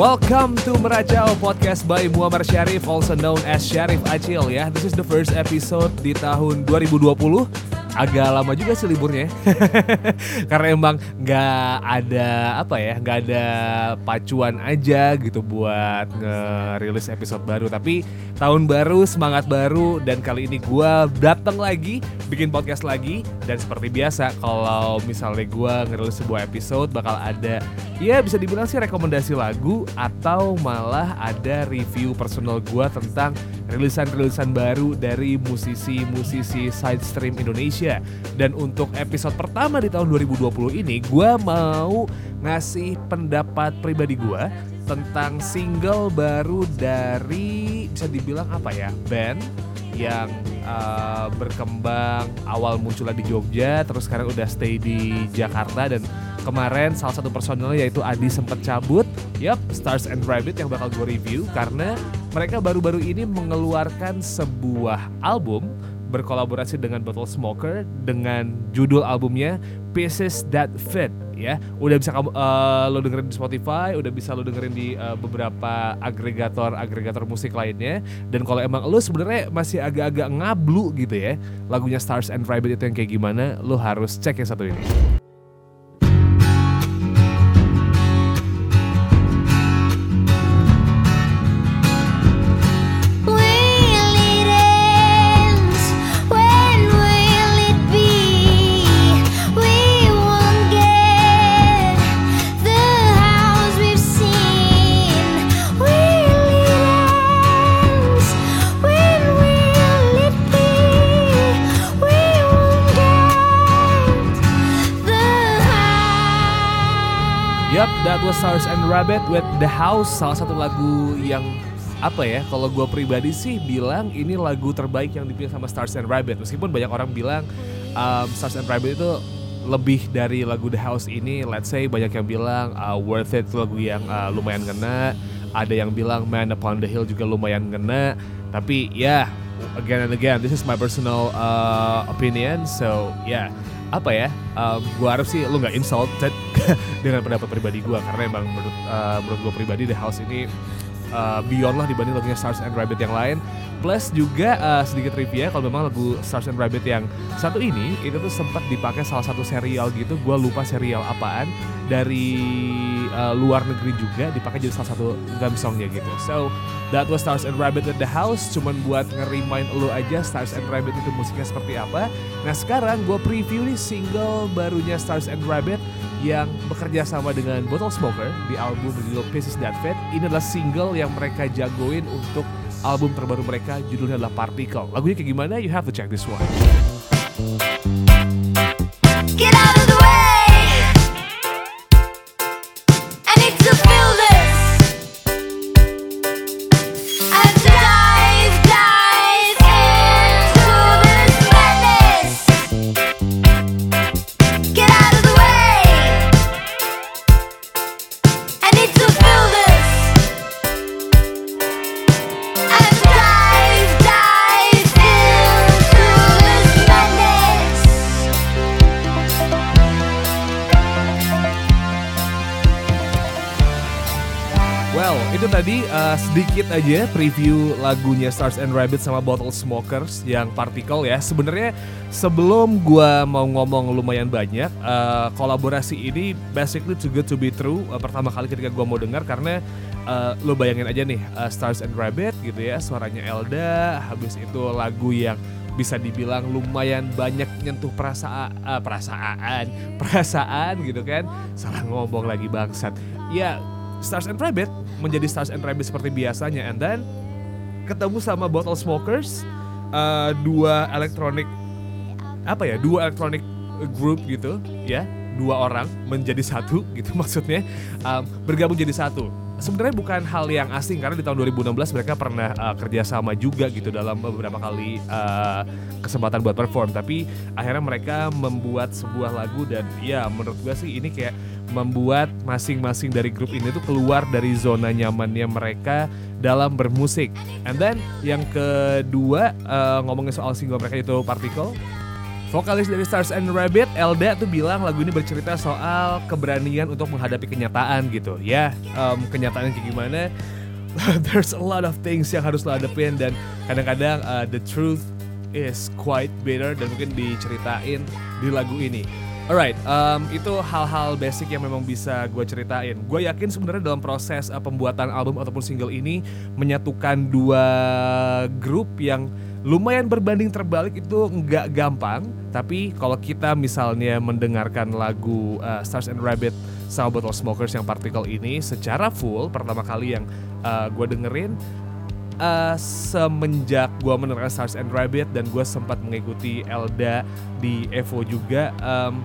Welcome to Meracau Podcast by Muammar Syarif, also known as Syarif Acil ya. This is the first episode di tahun 2020. Agak lama juga sih liburnya, karena emang nggak ada apa ya, nggak ada pacuan aja gitu buat ngerilis episode baru. Tapi tahun baru, semangat baru, dan kali ini gue datang lagi bikin podcast lagi. Dan seperti biasa, kalau misalnya gue ngerilis sebuah episode bakal ada ya bisa dibilang sih rekomendasi lagu atau malah ada review personal gue tentang rilisan-rilisan baru dari musisi-musisi side stream Indonesia. Dan untuk episode pertama di tahun 2020 ini, gue mau ngasih pendapat pribadi gue tentang single baru dari bisa dibilang apa ya band yang uh, berkembang awal munculnya di Jogja terus sekarang udah stay di Jakarta dan kemarin salah satu personelnya yaitu Adi sempat cabut. Yap, Stars and Rabbit yang bakal gue review karena mereka baru-baru ini mengeluarkan sebuah album berkolaborasi dengan Bottle Smoker dengan judul albumnya Pieces That Fit ya. Udah bisa kamu uh, lo dengerin di Spotify, udah bisa lo dengerin di uh, beberapa agregator-agregator musik lainnya. Dan kalau emang lo sebenarnya masih agak-agak ngablu gitu ya, lagunya Stars and Rabbit itu yang kayak gimana, lo harus cek yang satu ini. Stars and Rabbit with The House, salah satu lagu yang apa ya, kalau gue pribadi sih bilang ini lagu terbaik yang dipilih sama Stars and Rabbit. Meskipun banyak orang bilang um, Stars and Rabbit itu lebih dari lagu The House ini, let's say banyak yang bilang uh, Worth It lagu yang uh, lumayan kena. Ada yang bilang Man Upon the Hill juga lumayan kena. Tapi ya, again and again, this is my personal uh, opinion. So ya, apa ya? Um, gue harap sih lu nggak insulted dengan pendapat pribadi gue karena emang menurut uh, menurut gue pribadi The House ini uh, beyond lah dibanding lagunya Stars and Rabbit yang lain. Plus juga uh, sedikit trivia kalau memang lagu Stars and Rabbit yang satu ini itu tuh sempat dipakai salah satu serial gitu. Gue lupa serial apaan dari uh, luar negeri juga dipakai jadi salah satu theme songnya gitu. So that was Stars and Rabbit at the House. Cuman buat nge-remind lu aja Stars and Rabbit itu musiknya seperti apa. Nah sekarang gue preview nih single barunya Stars and Rabbit yang bekerja sama dengan Bottle Smoker di album berjudul Pieces That Fit. Ini adalah single yang mereka jagoin untuk album terbaru mereka, judulnya adalah Particle. Lagunya kayak gimana? You have to check this one. Get out of the way! I need to tadi uh, sedikit aja preview lagunya Stars and Rabbit sama Bottle Smokers yang Particle ya. Sebenarnya sebelum gua mau ngomong lumayan banyak, uh, kolaborasi ini basically too good to be true. Uh, pertama kali ketika gua mau dengar karena uh, lo bayangin aja nih uh, Stars and Rabbit gitu ya, suaranya Elda, habis itu lagu yang bisa dibilang lumayan banyak nyentuh perasaan uh, perasaan perasaan gitu kan salah ngomong lagi bangsat ya Stars and Rabbit menjadi Stars and Rabbit seperti biasanya. And then ketemu sama Bottle Smokers uh, dua elektronik apa ya dua elektronik group gitu ya. Dua orang menjadi satu gitu maksudnya. Um, bergabung jadi satu. Sebenarnya bukan hal yang asing karena di tahun 2016 mereka pernah uh, kerjasama juga gitu dalam beberapa kali uh, kesempatan buat perform. Tapi akhirnya mereka membuat sebuah lagu dan ya menurut gue sih ini kayak membuat masing-masing dari grup ini tuh keluar dari zona nyamannya mereka dalam bermusik and then yang kedua uh, ngomongin soal single mereka itu Particle Vokalis dari Stars and Rabbit, Elda tuh bilang lagu ini bercerita soal keberanian untuk menghadapi kenyataan gitu. Ya, em, kenyataan kayak gimana? There's a lot of things yang harus lo hadapin dan kadang-kadang uh, the truth is quite bitter dan mungkin diceritain di lagu ini. Alright, um, itu hal-hal basic yang memang bisa gue ceritain. Gue yakin sebenarnya dalam proses uh, pembuatan album ataupun single ini menyatukan dua grup yang lumayan berbanding terbalik itu nggak gampang. Tapi kalau kita misalnya mendengarkan lagu uh, Stars and Rabbit sama Bottle Smokers yang partikel ini secara full pertama kali yang uh, gue dengerin uh, semenjak gue mendengarkan Stars and Rabbit dan gue sempat mengikuti Elda di Evo juga um,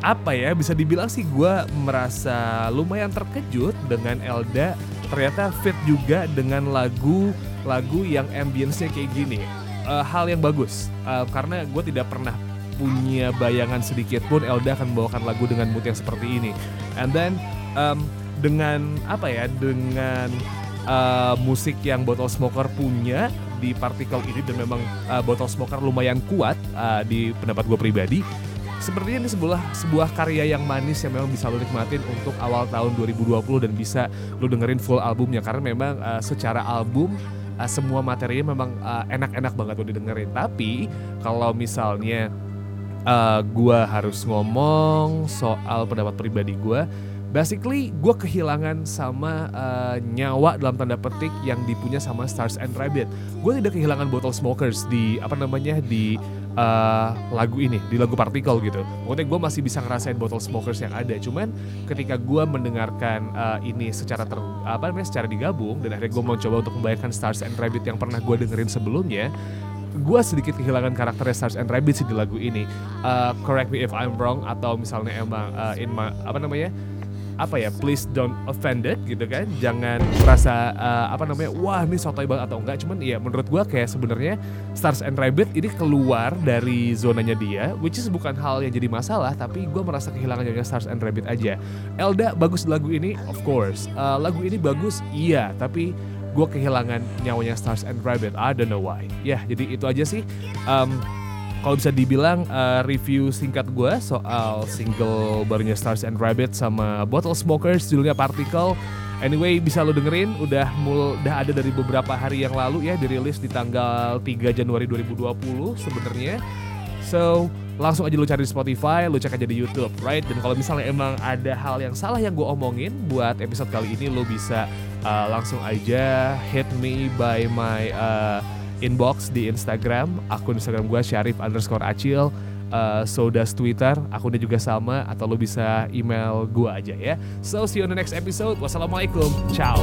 apa ya bisa dibilang sih gue merasa lumayan terkejut dengan Elda. Ternyata fit juga dengan lagu-lagu yang ambience-nya kayak gini. Uh, hal yang bagus. Uh, karena gue tidak pernah punya bayangan sedikit pun Elda akan membawakan lagu dengan mood yang seperti ini. And then um, dengan apa ya dengan uh, musik yang Bottle Smoker punya di partikel ini dan memang uh, Bottle Smoker lumayan kuat uh, di pendapat gue pribadi. Sepertinya ini sebuah sebuah karya yang manis yang memang bisa lo nikmatin untuk awal tahun 2020 dan bisa lo dengerin full albumnya karena memang uh, secara album uh, semua materinya memang uh, enak-enak banget lo didengerin. Tapi kalau misalnya uh, gua harus ngomong soal pendapat pribadi gua basically gue kehilangan sama uh, nyawa dalam tanda petik yang dipunya sama Stars and Rabbit. Gue tidak kehilangan bottle smokers di apa namanya di uh, lagu ini, di lagu partikel gitu. Pokoknya gue masih bisa ngerasain bottle smokers yang ada. Cuman ketika gue mendengarkan uh, ini secara ter, apa namanya secara digabung dan akhirnya gue mau coba untuk membayangkan Stars and Rabbit yang pernah gue dengerin sebelumnya gue sedikit kehilangan karakternya Stars and Rabbit sih di lagu ini. Uh, correct me if I'm wrong atau misalnya emang uh, in my, apa namanya apa ya please don't offended gitu kan. Jangan merasa uh, apa namanya wah ini sotoy banget atau enggak. Cuman ya menurut gua kayak sebenarnya Stars and Rabbit ini keluar dari zonanya dia which is bukan hal yang jadi masalah tapi gua merasa kehilangan nyanyi Stars and Rabbit aja. Elda bagus lagu ini? Of course. Uh, lagu ini bagus? Iya tapi gue kehilangan nyawanya Stars and Rabbit. I don't know why. Ya jadi itu aja sih. Um, kalau bisa dibilang uh, review singkat gue soal single barunya Stars and Rabbit sama Bottle Smokers judulnya Particle. Anyway bisa lo dengerin udah mul udah ada dari beberapa hari yang lalu ya dirilis di tanggal 3 Januari 2020 sebenarnya. So langsung aja lo cari di Spotify, lo cek aja di YouTube, right? Dan kalau misalnya emang ada hal yang salah yang gue omongin buat episode kali ini lo bisa uh, langsung aja hit me by my uh, inbox di Instagram akun Instagram gue Syarif underscore Acil uh, so does Twitter akunnya juga sama atau lo bisa email gue aja ya. So see you on the next episode. Wassalamualaikum. Ciao